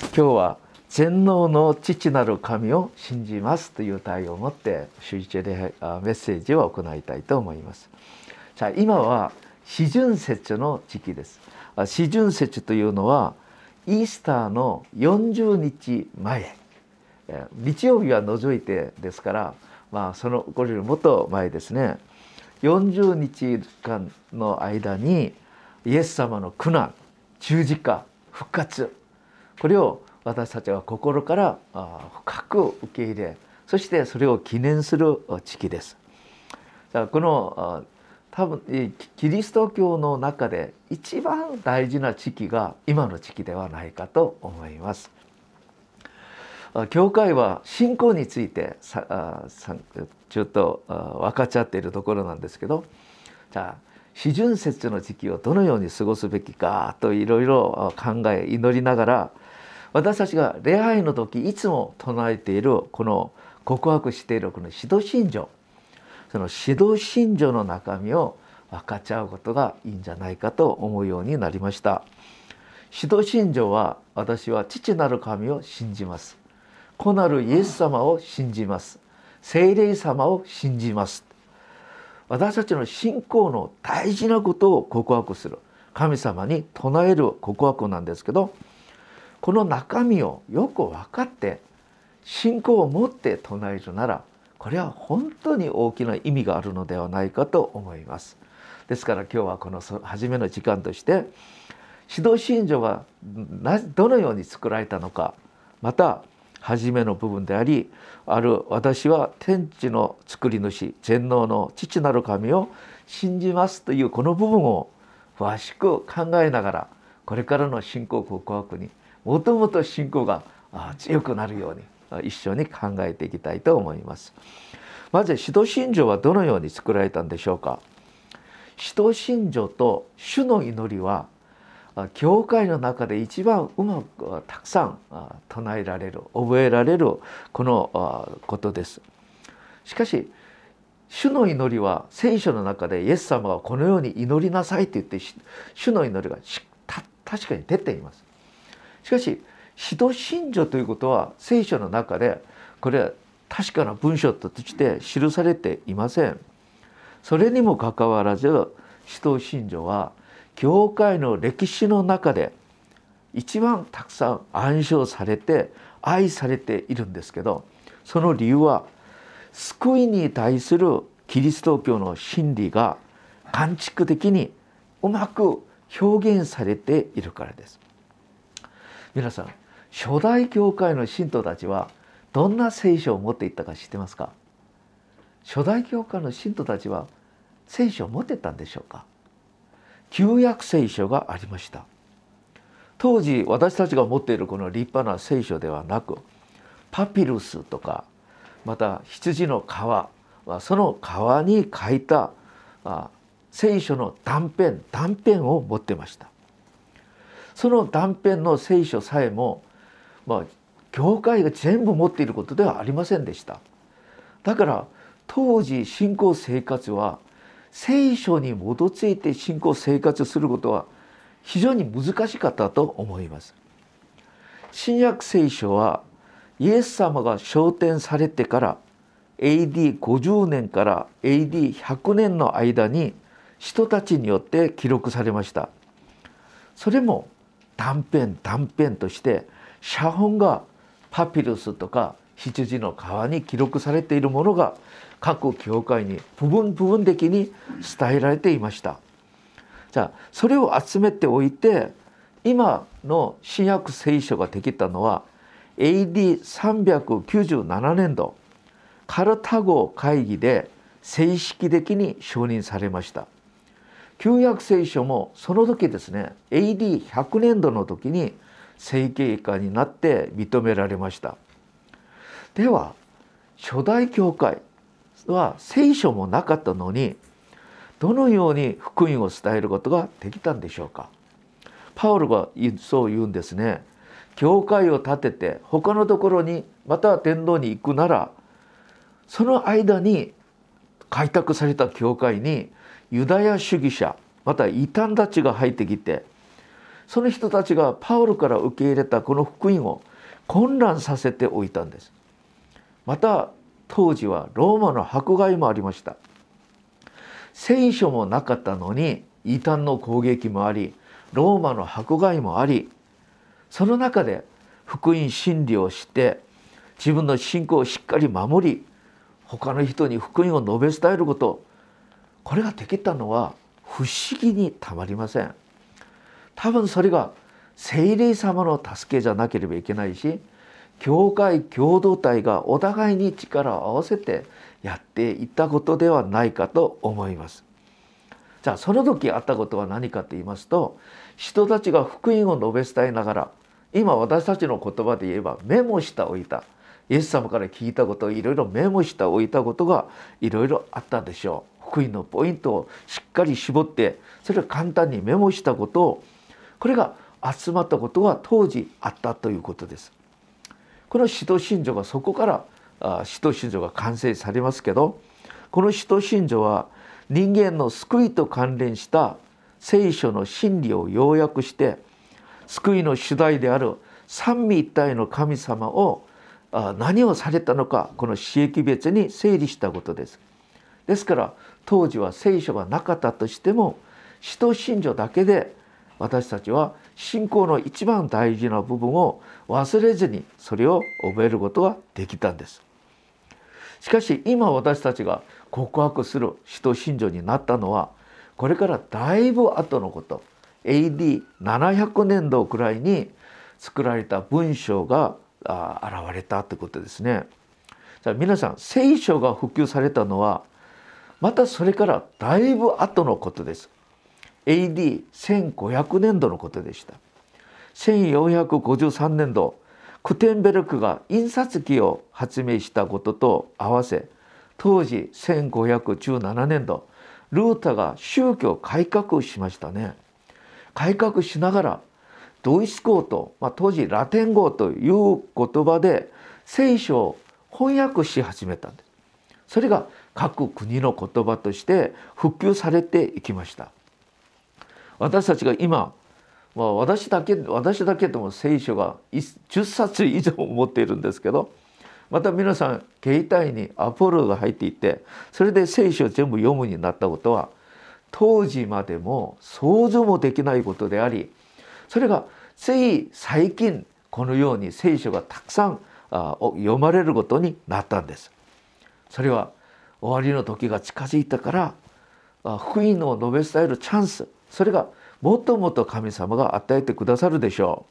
今日は全能の父なる神を信じますという題を持って主日礼メッセージを行いたいと思います。じゃあ今は四旬節の時期です。四旬節というのはイースターの40日前。日曜日は除いてですからまあそのこれよりもっと前ですね。40日間の間にイエス様の苦難十字架復活これを私たちは心から深く受け入れそしてそれを記念する時期です。この多分キリスト教の中で一番大事な時期が今の時期ではないかと思います。教会は信仰についてちょっと分かっちゃっているところなんですけどじゃあ四旬節の時期をどのように過ごすべきかといろいろ考え祈りながら私たちが礼拝の時いつも唱えているこの告白しているこの指導信条その指導信条の中身を分かちゃうことがいいんじゃないかと思うようになりました。指導信条は私は父なる神を信じます。子なるイエス様を信じます。聖霊様を信じます。私たちの信仰の大事なことを告白する神様に唱える告白なんですけどこの中身をよく分かって信仰を持って唱えるならこれは本当に大きな意味があるのではないかと思います。ですから今日はこの初めの時間として指導信条がどのように作られたのかまた初めの部分でありある私は天地の作り主全能の父なる神を信じますというこの部分を詳しく考えながらこれからの信仰告白にもともと信仰が強くなるように一緒に考えていきたいと思います。まず使徒信条はどのように作られたんでしょうか？使徒信条と主の祈りは教会の中で一番うまくたくさん唱えられる覚えられるこのことです。しかし主の祈りは聖書の中でイエス様はこのように祈りなさいと言って主の祈りが確かに出ています。しかし指導信条ということは聖書の中でこれは確かな文章として記されていません。それにもかかわらず指導信条は教会の歴史の中で一番たくさん暗唱されて愛されているんですけどその理由は救いに対するキリスト教の真理が感畜的にうまく表現されているからです。皆さん初代教会の信徒たちはどんな聖書を持っていったか知ってますか？初代教会の信徒たちは聖書を持ってたんでしょうか？旧約聖書がありました。当時私たちが持っているこの立派な聖書ではなくパピルスとかまた羊の皮その皮に書いた聖書の断片断片を持ってました。その断片の聖書さえもまあ教会が全部持っていることではありませんでした。だから当時信仰生活は聖書に基づいて信仰生活することは非常に難しかったと思います。新約聖書はイエス様が昇天されてから AD50 年から AD100 年の間に人たちによって記録されました。それも断片断片として写本がパピルスとか羊の皮に記録されているものが各教会に部分部分的に伝えられていました。じゃあそれを集めておいて今の新約聖書ができたのは AD397 年度カルタゴ会議で正式的に承認されました。旧約聖書もその時ですね AD100 年度の時に聖経化になって認められました。では初代教会は聖書もなかったのにどのように福音を伝えることができたんでしょうか。パウロがそう言うんですね。教会を建てて他のところにまた天皇に行くならその間に開拓された教会にユダヤ主義者また異端たちが入ってきてその人たちがパウロから受け入れたこの福音を混乱させておいたんです。また当時はローマの迫害もありました。聖書もなかったのに異端の攻撃もありローマの迫害もありその中で福音真理をして自分の信仰をしっかり守り他の人に福音を述べ伝えることこれができたのは不思議にたまりません。多分それが聖霊様の助けじゃなければいけないし教会共同体がお互いに力を合わせてやっていったことではないかと思います。じゃあその時あったことは何かと言いますと人たちが福音を述べ伝えながら今私たちの言葉で言えばメモしておいた。イエス様から聞いたことをいろいろメモしておいたことがいろいろあったでしょう。福音のポイントをしっかり絞ってそれを簡単にメモしたことをこれが集まったことが当時あったということですこの使徒信条がそこから使徒信条が完成されますけどこの使徒信条は人間の救いと関連した聖書の真理を要約して救いの主題である三位一体の神様を何をされたのかこの刺激別に整理したことです。ですから当時は聖書がなかったとしても使徒信条だけで私たちは信仰の一番大事な部分を忘れずにそれを覚えることができたんです。しかし今私たちが告白する使徒信条になったのはこれからだいぶ後のこと AD700 年度くらいに作られた文章が現れたということですね。皆さん聖書が普及されたのはまたそれからだいぶ後のことです。AD1500 年度のことでした。1453年度クテンベルクが印刷機を発明したことと合わせ当時1517年度ルータが宗教改革しましたね。改革しながらドイツ語と、まあ、当時ラテン語という言葉で聖書を翻訳し始めたんです。それが各国の言葉として普及されていきました。私たちが今、まあ、私だけ私だけでも聖書が10冊以上持っているんですけどまた皆さん携帯にアポロが入っていてそれで聖書を全部読むになったことは当時までも想像もできないことでありそれがつい最近このように聖書がたくさん読まれることになったんです。それは終わりの時が近づいたから福音を述べ伝えるチャンス。それがもっともっと神様が与えてくださるでしょ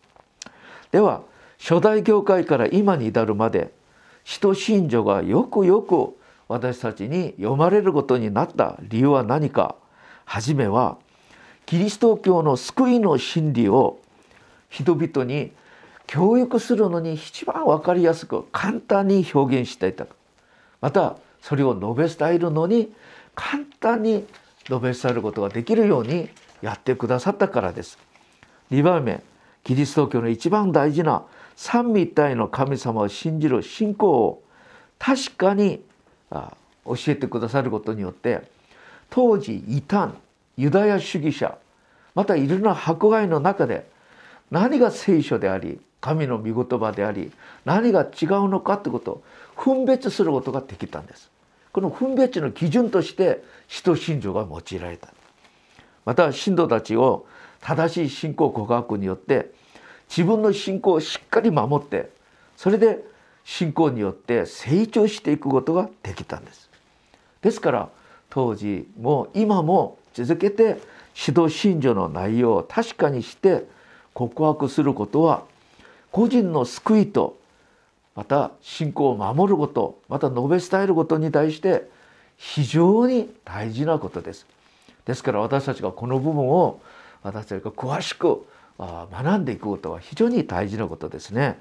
う。では初代教会から今に至るまで使徒信条がよくよく私たちに読まれることになった理由は何か。初めはキリスト教の救いの真理を人々に教育するのに一番分かりやすく簡単に表現していた。またそれを述べ伝えるのに簡単に述べ伝えることができるようにやってくださったからです。2番目キリスト教の一番大事な三位一体の神様を信じる信仰を確かに教えてくださることによって当時異端ユダヤ主義者またいろんな迫害の中で何が聖書であり神の御言葉であり何が違うのかってことを分別することができたんです。この分別の基準として使徒信条が用いられた。また信徒たちを正しい信仰告白によって自分の信仰をしっかり守ってそれで信仰によって成長していくことができたんです。ですから当時も今も続けて指導信条の内容を確かにして告白することは個人の救いとまた信仰を守ることまた述べ伝えることに対して非常に大事なことです。ですから私たちがこの部分を私たちが詳しく学んでいくことは非常に大事なことですね。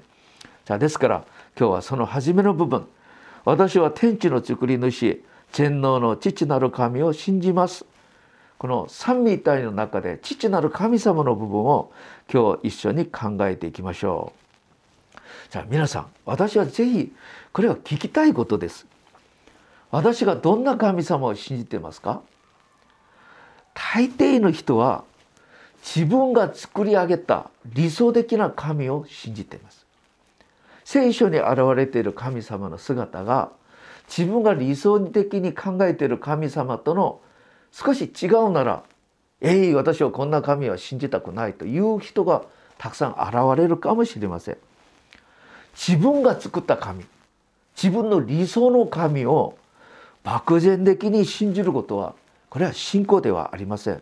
じゃあですから今日はその初めの部分私は天地の作り主全能の父なる神を信じますこの三位一体の中で父なる神様の部分を今日一緒に考えていきましょう。じゃあ皆さん私はぜひこれは聞きたいことです。私がどんな神様を信じてますか？大抵の人は自分が作り上げた理想的な神を信じています。聖書に現れている神様の姿が自分が理想的に考えている神様との少し違うなら「えい私はこんな神は信じたくない」という人がたくさん現れるかもしれません。自分が作った神自分の理想の神を漠然的に信じることはこれは信仰ではありません。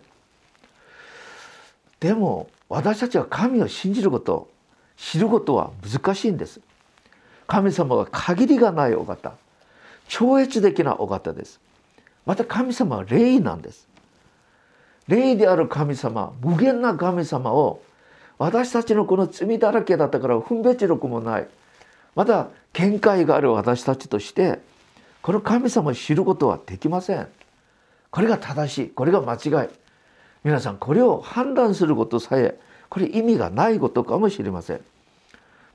でも私たちは神を信じること知ることは難しいんです。神様は限りがないお方超越的なお方ですまた神様は霊なんです。霊である神様無限な神様を私たちのこの罪だらけだったから分別力もない。また見解がある私たちとしてこの神様を知ることはできません。これが正しい。これが間違い。皆さんこれを判断することさえこれ意味がないことかもしれません。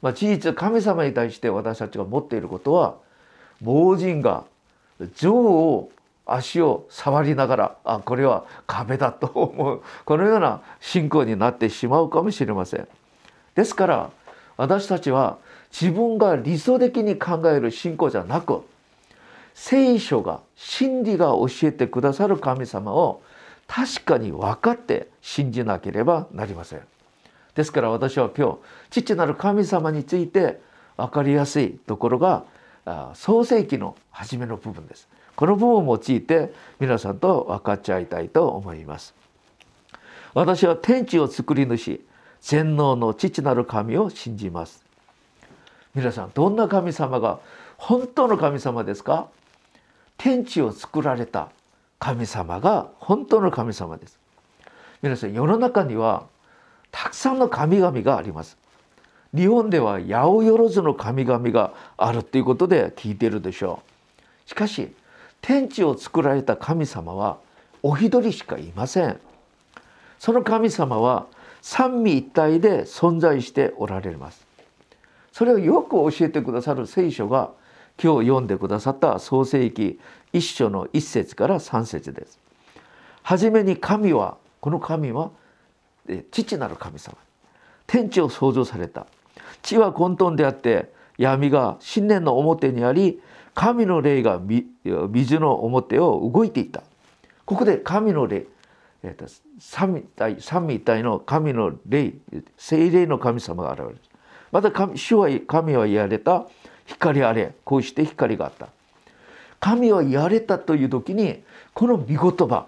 まあ、事実神様に対して私たちが持っていることは盲人が女王足を触りながらあこれは壁だと思う このような信仰になってしまうかもしれません。ですから私たちは自分が理想的に考える信仰じゃなく聖書が真理が教えてくださる神様を確かに分かって信じなければなりません。ですから私は今日父なる神様について分かりやすいところが創世記の初めの部分です。この部分を用いて皆さんと分かちゃいたいと思います。私は天地を作り主全能の父なる神を信じます。皆さんどんな神様が本当の神様ですか？天地を作られた神様が本当の神様です。皆さん世の中にはたくさんの神々があります。日本では八百万の神々があるっていうことで聞いているでしょう。しかし天地を作られた神様はお一人しかいません。その神様は三位一体で存在しておられます。それをよく教えてくださる聖書が今日読んでくださった創世記一章の一節から三節です。はじめに神はこの神は父なる神様天地を創造された地は混沌であって闇が信念の表にあり神の霊が水の表を動いていた。ここで神の霊三位一体三位一体の神の霊精霊の神様が現れる。また神主は神は言われた光あれこうして光があった。神は言われたという時にこの御言葉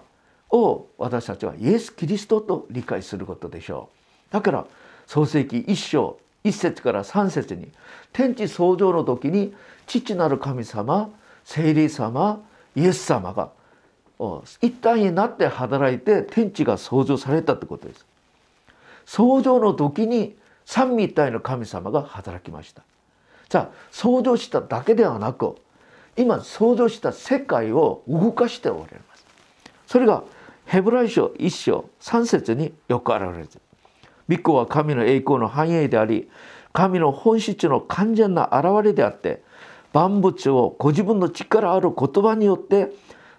を私たちはイエス・キリストと理解することでしょう。だから創世記一章一節から三節に天地創造の時に父なる神様聖霊様イエス様が一体になって働いて天地が創造されたってことです。創造の時に三位一体の神様が働きました。じゃあ創造しただけではなく今創造した世界を動かしておられます。それがヘブライ書1章3節によく現れる。御子は神の栄光の繁栄であり神の本質の完全な現れであって万物をご自分の力ある言葉によって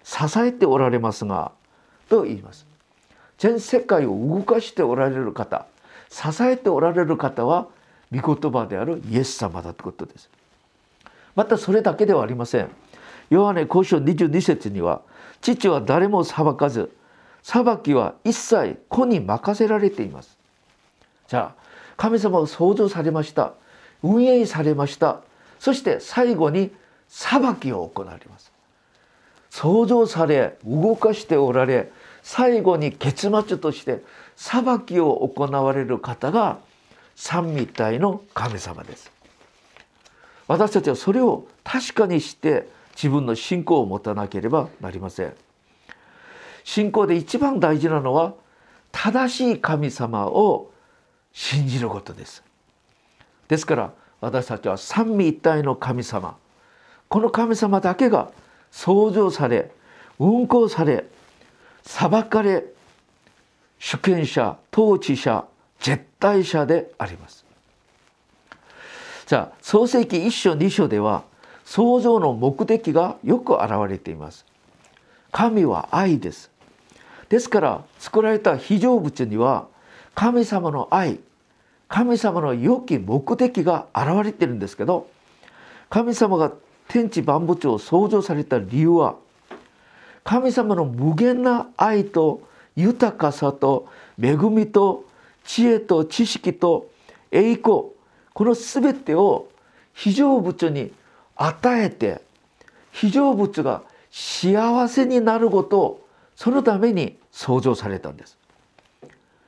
支えておられますがと言います。全世界を動かしておられる方支えておられる方は御言葉であるイエス様だということです。またそれだけではありません。ヨハネ交渉22節には父は誰も裁かず裁きは一切子に任せられていますじゃあ神様を創造されました運営されましたそして最後に裁きを行われます。創造され動かしておられ最後に結末として裁きを行われる方が三位一体の神様です。私たちはそれを確かにして自分の信仰を持たなければなりません。信仰で一番大事なのは正しい神様を信じることです。ですから私たちは三位一体の神様。この神様だけが創造され運行され裁かれ主権者統治者絶対者であります。じゃあ創世記一章二章では創造の目的がよく現れています。神は愛です。ですから作られた非常物には神様の愛神様の良き目的が現れてるんですけど神様が天地万物を創造された理由は神様の無限な愛と豊かさと恵みと知恵と知識と栄光この全てを非常物に与えて非常物が幸せになることをそのために創造されたんです。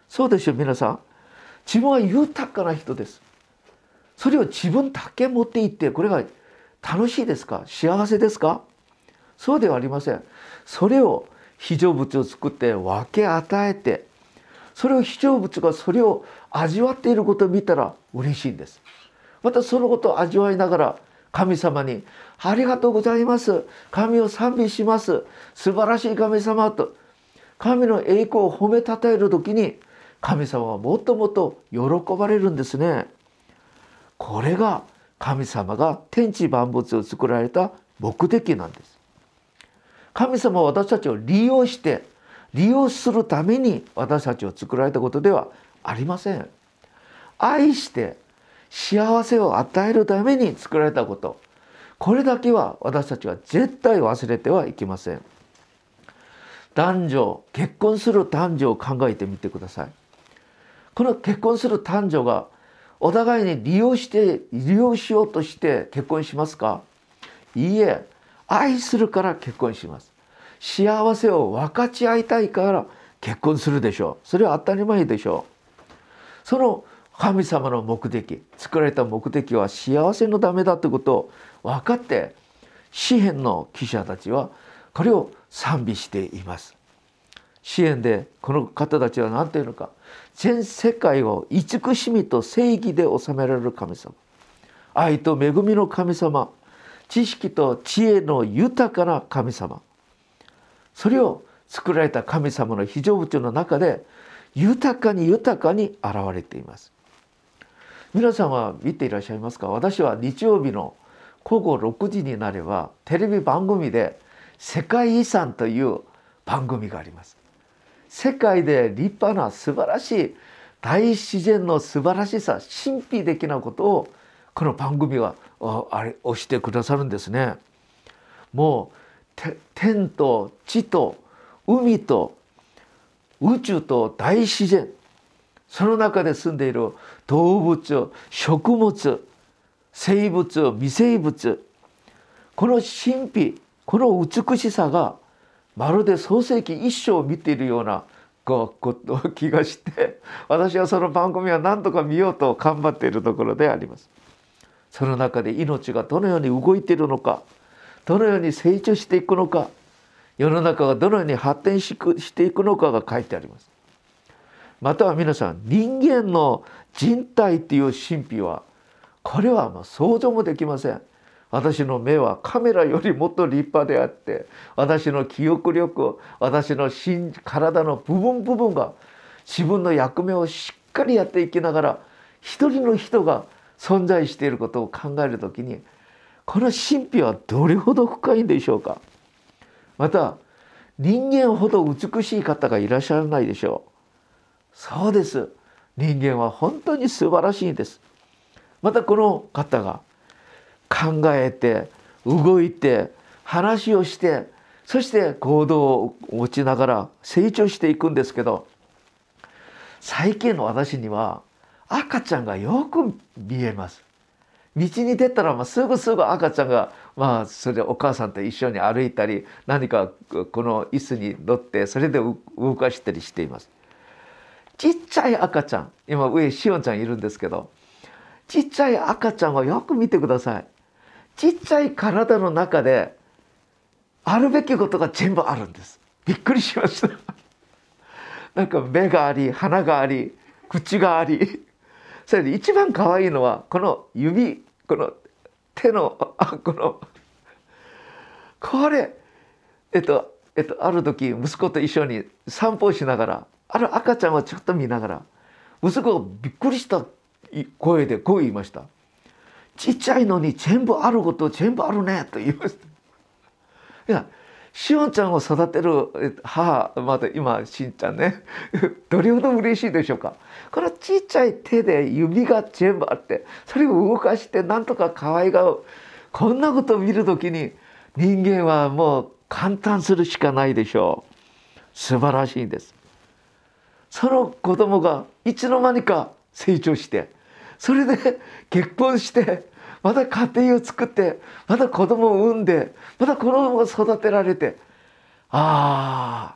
そうでしょ皆さん。自分は豊かな人です。それを自分だけ持っていってこれが楽しいですか？幸せですか？そうではありません。それを非常物を作って分け与えてそれを非常物がそれを味わっていることを見たら嬉しいんです。またそのことを味わいながら神様に「ありがとうございます。神を賛美します。素晴らしい神様」と神の栄光を褒めたたえる時に神様はもっともっと喜ばれるんですね。これが神様が天地万物を作られた目的なんです。神様は私たちを利用して利用するために私たちを作られたことではありません。愛して幸せを与えるために作られたことこれだけは私たちは絶対忘れてはいけません。男女結婚する男女を考えてみてください。この結婚する男女がお互いに利用して利用しようとして結婚しますか？いいえ愛するから結婚します。幸せを分かち合いたいから結婚するでしょう。それは当たり前でしょう。その神様の目的作られた目的は幸せのためだということを分かって詩篇の記者たちはこれを賛美しています。支援でこの方たちは何て言うのか。全世界を慈しみと正義で治められる神様。愛と恵みの神様。知識と知恵の豊かな神様。それを作られた神様の非常物の中で豊かに豊かに現れています。皆さんは見ていらっしゃいますか？私は日曜日の午後6時になればテレビ番組で世界遺産という番組があります。世界で立派な素晴らしい大自然の素晴らしさ神秘的なことをこの番組はあれ押してくださるんですね。もう天と地と海と宇宙と大自然その中で住んでいる動物植物生物微生物この神秘この美しさがまるで創世記一章を見ているようなこう気がして私はその番組は何とか見ようと頑張っているところであります。その中で命がどのように動いているのかどのように成長していくのか世の中がどのように発展していくのかが書いてあります。または皆さん人間の人体っていう神秘はこれはま想像もできません。私の目はカメラよりもっと立派であって私の記憶力私の身体の部分部分が自分の役目をしっかりやっていきながら一人の人が存在していることを考える時にこの神秘はどれほど深いんでしょうか。また人間ほど美しい方がいらっしゃらないでしょう。そうです。人間は本当に素晴らしいんです。またこの方が考えて動いて話をしてそして行動を持ちながら成長していくんですけど最近の私には赤ちゃんがよく見えます。道に出たらまあすぐすぐ赤ちゃんがまあそれお母さんと一緒に歩いたり何かこの椅子に乗ってそれで動かしたりしています。ちっちゃい赤ちゃん今上しおんちゃんいるんですけどちっちゃい赤ちゃんはよく見てください。ちっちゃい体の中であるべきことが全部あるんです。びっくりしました。なんか目があり鼻があり口があり。それで一番可愛いのはこの指この手のあこのこれえっとえっとある時息子と一緒に散歩しながらある赤ちゃんはちょっと見ながら息子がびっくりした声でこう言いました。ちっちゃいのに全部あること全部あるねと言いました。いやしおんちゃんを育てる母まだ今しんちゃんね。どれほど嬉しいでしょうか。このちっちゃい手で指が全部あってそれを動かしてなんとか可愛がう。こんなことを見る時に人間はもう感嘆するしかないでしょう。素晴らしいんです。その子供がいつの間にか成長してそれで結婚してまた家庭を作ってまた子供を産んでまた子供が育てられてああ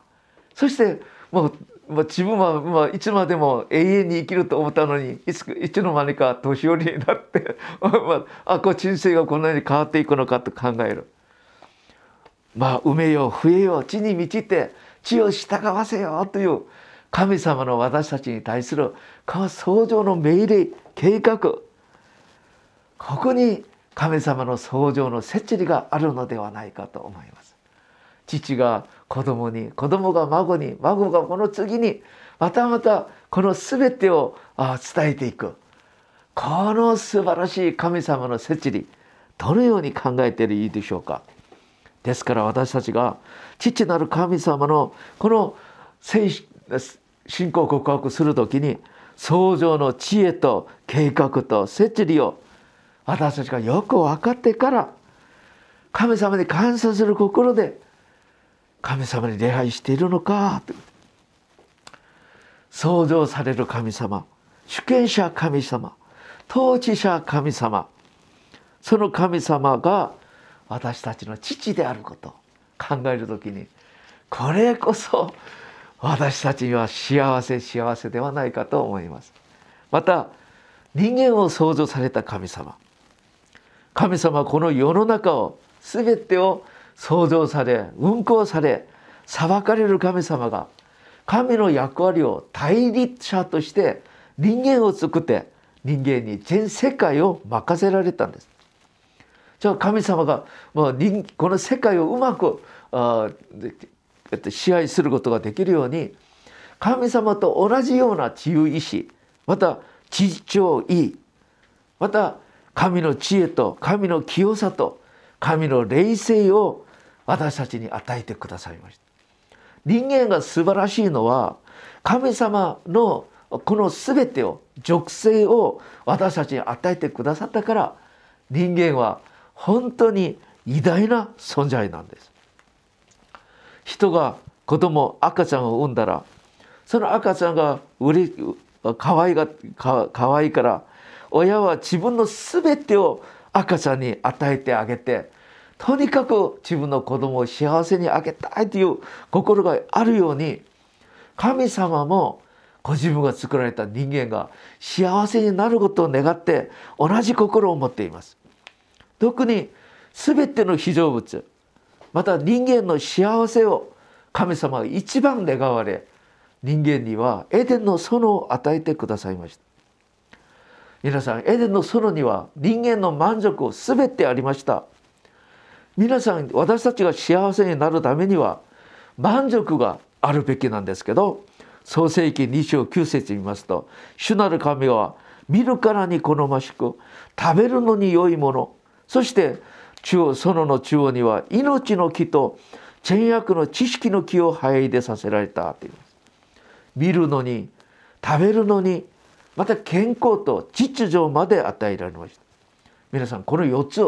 そしてもう、まあ、自分は、まあ、いつまでも永遠に生きると思ったのにいついつの間にか年寄りになって まあ、あこう人生がこんなに変わっていくのかと考える。まあ埋めよ増えよ地に満ちて地を従わせよという神様の私たちに対するこの創造の命令計画。ここに神様の創造の摂理があるのではないかと思います。父が子供に子供が孫に孫がこの次にまたまたこの全てを伝えていく。この素晴らしい神様の摂理どのように考えていいでしょうか。ですから私たちが父なる神様のこの信仰告白する時に創造の知恵と計画と摂理を私たちがよく分かってから神様に感謝する心で神様に礼拝しているのかと。創造される神様主権者神様統治者神様その神様が私たちの父であることを考える時にこれこそ私たちには幸せ幸せではないかと思います。また人間を創造された神様。神様はこの世の中を全てを創造され運行され裁かれる神様が神の役割を対立者として人間を作って人間に全世界を任せられたんです。じゃあ神様がもうこの世界をうまく支配することができるように神様と同じような自由意志また知情意また神の知恵と神の清さと神の霊性を私たちに与えてくださいました。人間が素晴らしいのは神様のこの全てを属性を私たちに与えてくださったから人間は本当に偉大な存在なんです。人が子供赤ちゃんを産んだらその赤ちゃんがうれかわいがかかわいいから親は自分の全てを赤ちゃんに与えてあげてとにかく自分の子供を幸せにあげたいという心があるように神様もご自分が作られた人間が幸せになることを願って同じ心を持っています。特に全ての非常物また人間の幸せを神様が一番願われ人間にはエデンの園を与えてくださいました。皆さんエデンの園には人間の満足を全てありました。皆さん私たちが幸せになるためには満足があるべきなんですけど創世記2章9節見ますと「主なる神は見るからに好ましく食べるのに良いものそして中央園の中央には命の木と善悪の知識の木を生え出させられたという。見るのに食べるのにまた健康と秩序まで与えられました皆さんこの4つ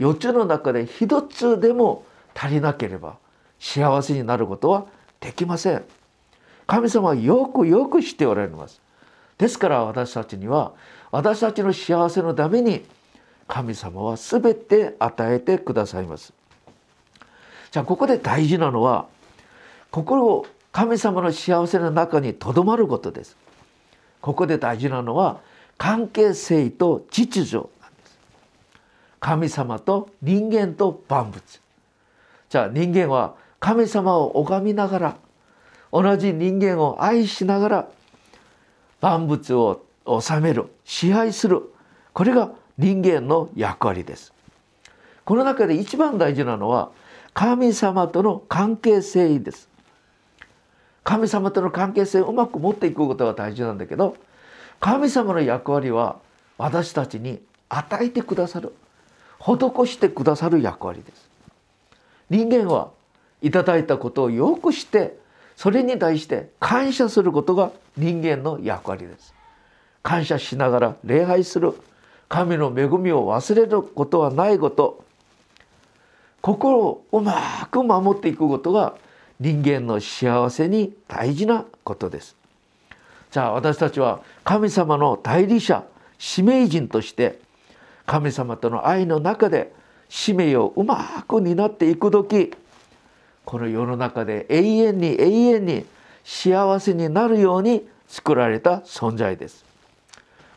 4つの中で1つでも足りなければ幸せになることはできません。神様はよくよく知っておられます。ですから私たちには私たちの幸せのために神様は全て与えてくださいます。じゃあここで大事なのは心を神様の幸せの中にとどまることです。ここで大事なのは関係性と秩序なんです。神様と人間と万物。じゃあ人間は神様を拝みながら同じ人間を愛しながら万物を治める支配する。これが人間の役割です。この中で一番大事なのは神様との関係性です。神様との関係性をうまく持っていくことが大事なんだけど神様の役割は私たちに与えてくださる施してくださる役割です。人間はいただいたことをよくしてそれに対して感謝することが人間の役割です。感謝しながら礼拝する。神の恵みを忘れることはないこと。心をうまく守っていくことが人間の幸せに大事なことです。じゃあ私たちは神様の代理者使命人として神様との愛の中で使命をうまく担っていく時この世の中で永遠に永遠に幸せになるように作られた存在です。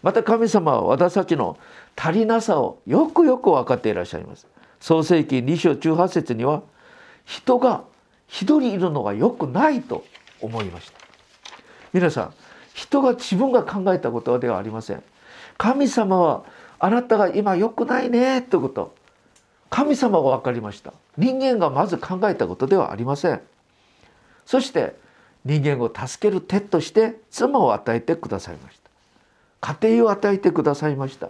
また神様は私たちの足りなさをよくよく分かっていらっしゃいます。創世紀2章18節には人が一人いるのが良くないと思いました。皆さん人が自分が考えたことではありません。神様はあなたが今良くないねってこと。神様が分かりました。人間がまず考えたことではありません。そして人間を助ける手として妻を与えてくださいました。家庭を与えてくださいました。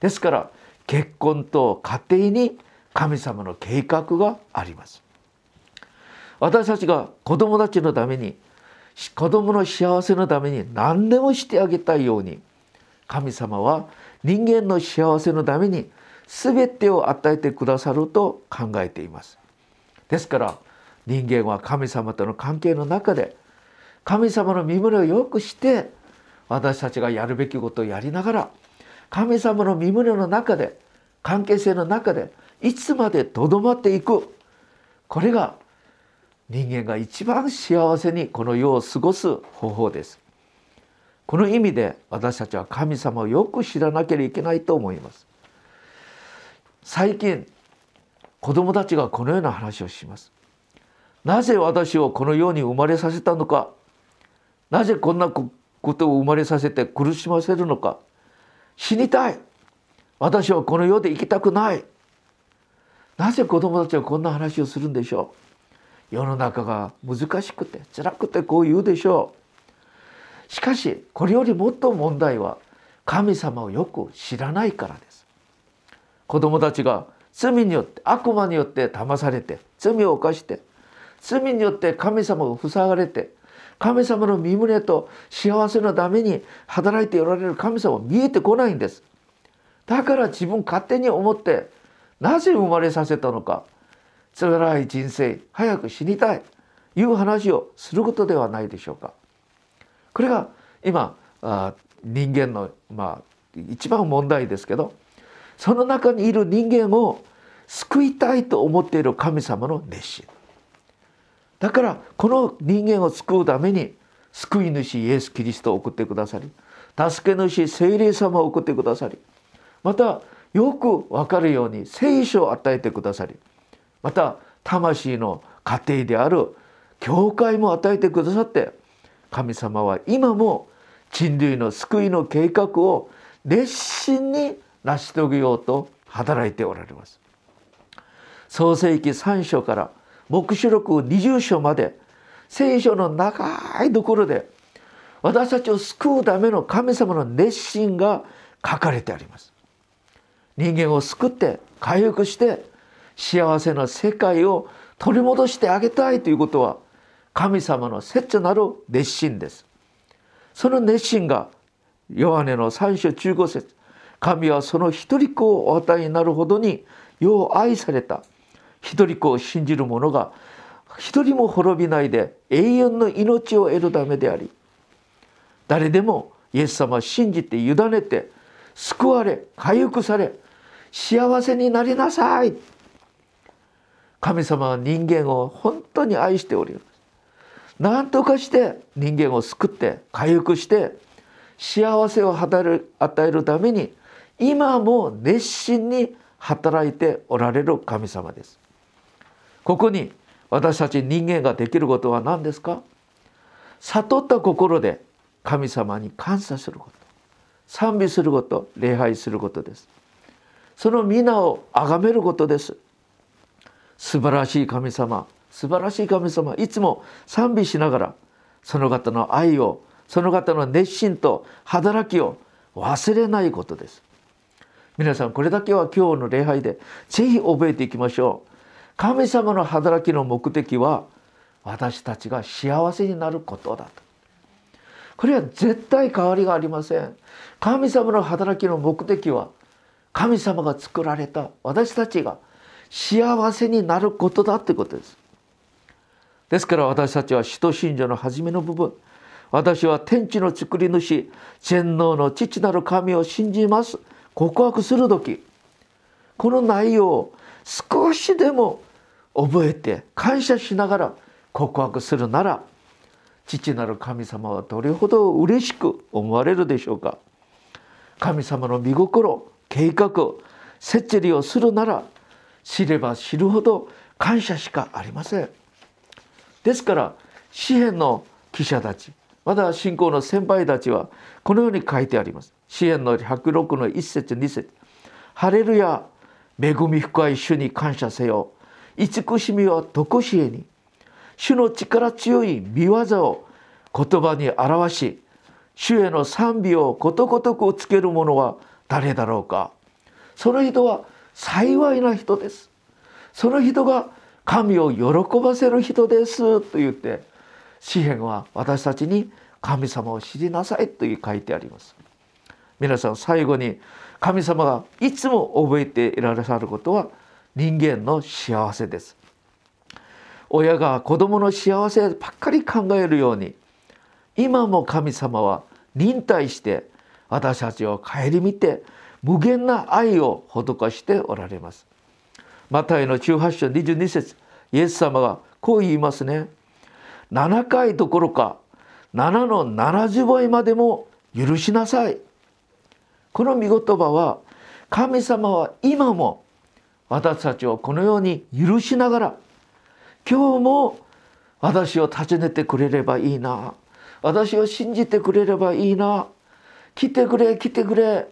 ですから結婚と家庭に神様の計画があります。私たちが子供たちのために子供の幸せのために何でもしてあげたいように神様は人間の幸せのために全てを与えてくださると考えています。ですから人間は神様との関係の中で神様の身胸をよくして私たちがやるべきことをやりながら神様の身胸の中で関係性の中でいつまでとどまっていく。これが人間が一番幸せにこの世を過ごす方法です。この意味で私たちは神様をよく知らなければいけないと思います。最近子供たちがこのような話をします。なぜ私をこの世に生まれさせたのか。なぜこんなことを生まれさせて苦しませるのか。死にたい。私はこの世で生きたくない。なぜ子供たちはこんな話をするんでしょう。世の中が難しくて辛くてこう言うでしょう。しかしこれよりもっと問題は神様をよく知らないからです。子供たちが罪によって悪魔によって騙されて罪を犯して罪によって神様を塞がれて神様の身胸と幸せのために働いておられる神様は見えてこないんです。だから自分勝手に思ってなぜ生まれさせたのか。辛い人生早く死にたいいう話をすることではないでしょうか。これが今あ人間のまあ一番問題ですけどその中にいる人間を救いたいと思っている神様の熱心。だからこの人間を救うために救い主イエス・キリストを送ってくださり助け主聖霊様を送ってくださりまたよく分かるように聖書を与えてくださりまた魂の家庭である教会も与えてくださって神様は今も人類の救いの計画を熱心に成し遂げようと働いておられます。創世紀3章から黙示録20章まで聖書の長いところで私たちを救うための神様の熱心が書かれてあります。人間を救って回復して幸せな世界を取り戻してあげたいということは神様の切なる熱心です。その熱心がヨハネの3章15節神はその一人子をお与えになるほどによう愛された一人子を信じる者が一人も滅びないで永遠の命を得るためであり誰でもイエス様を信じて委ねて救われ回復され幸せになりなさい。神様は人間を本当に愛しております。何とかして人間を救って回復して幸せを与えるために今も熱心に働いておられる神様です。ここに私たち人間ができることは何ですか？悟った心で神様に感謝すること。賛美すること礼拝することです。その皆を崇めることです。素晴らしい神様素晴らしい神様いつも賛美しながらその方の愛をその方の熱心と働きを忘れないことです。皆さんこれだけは今日の礼拝でぜひ覚えていきましょう。神様の働きの目的は私たちが幸せになることだと。これは絶対変わりがありません。神様の働きの目的は神様が作られた私たちが幸せになることだってことです。ですから私たちは使徒信条の初めの部分。私は天地の作り主全能の父なる神を信じます。告白する時。この内容を少しでも覚えて感謝しながら告白するなら父なる神様はどれほど嬉しく思われるでしょうか。神様の見心計画摂理をするなら知れば知るほど感謝しかありません。ですから詩篇の記者たちまだ信仰の先輩たちはこのように書いてあります。詩篇の106の1節2節ハレルヤ恵み深い主に感謝せよ。慈しみはとこしえに主の力強い見業を言葉に表し主への賛美をことごとくつける者は誰だろうか。その人は幸いな人です。その人が神を喜ばせる人です。と言って詩篇は私たちに神様を知りなさい。と書いてあります。皆さん最後に神様がいつも覚えていらっしゃることは人間の幸せです親が子供の幸せばっかり考えるように今も神様は忍耐して私たちを顧みて無限な愛を施しておられます。マタイの18章22節イエス様がこう言いますね。7回どころか7の70倍までも許しなさい。この御言葉は神様は今も私たちをこのように許しながら今日も私を訪ねてくれればいいな。私を信じてくれればいいな。来てくれ来てくれ。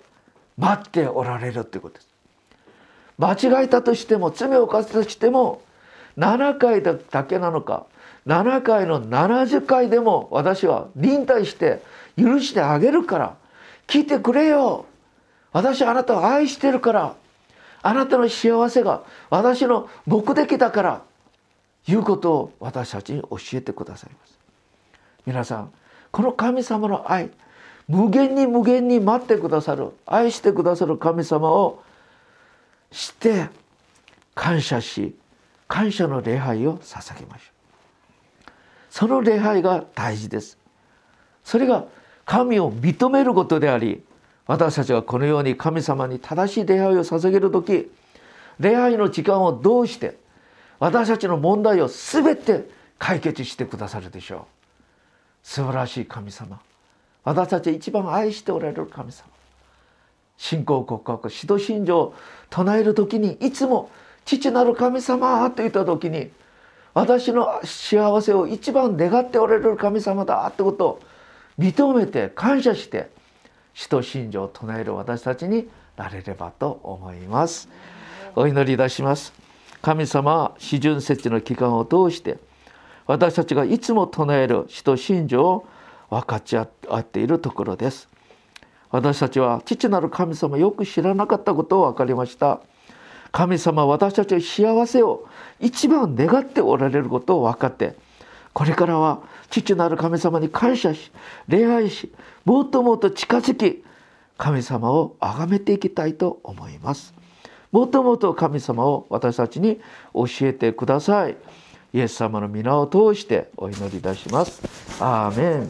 待っておられるってことです。間違えたとしても罪を犯したとしても7回だけなのか7回の70回でも私は忍耐して許してあげるから来てくれよ。私あなたを愛してるからあなたの幸せが私の目的だからいうことを私たちに教えてくださいます。皆さんこの神様の愛無限に無限に待ってくださる愛してくださる神様をして感謝し感謝の礼拝を捧げましょう。その礼拝が大事です。それが神を認めることであり私たちがこのように神様に正しい礼拝を捧げる時礼拝の時間をどうして私たちの問題を全て解決してくださるでしょう。素晴らしい神様。私たち一番愛しておられる神様。信仰告白指導信条を唱える時にいつも「父なる神様」と言った時に私の幸せを一番願っておられる神様だってことを認めて感謝して使徒信条を唱える私たちになれればと思います。お祈りいたします。神様は四旬節の期間を通して私たちがいつも唱える使徒信条を分かち合っているところです。私たちは父なる神様よく知らなかったことを分かりました。神様私たちの幸せを一番願っておられることを分かってこれからは父なる神様に感謝し礼拝しもっともっと近づき神様を崇めていきたいと思います。もっともっと神様を私たちに教えてください。イエス様の皆を通してお祈りいたします。アーメン。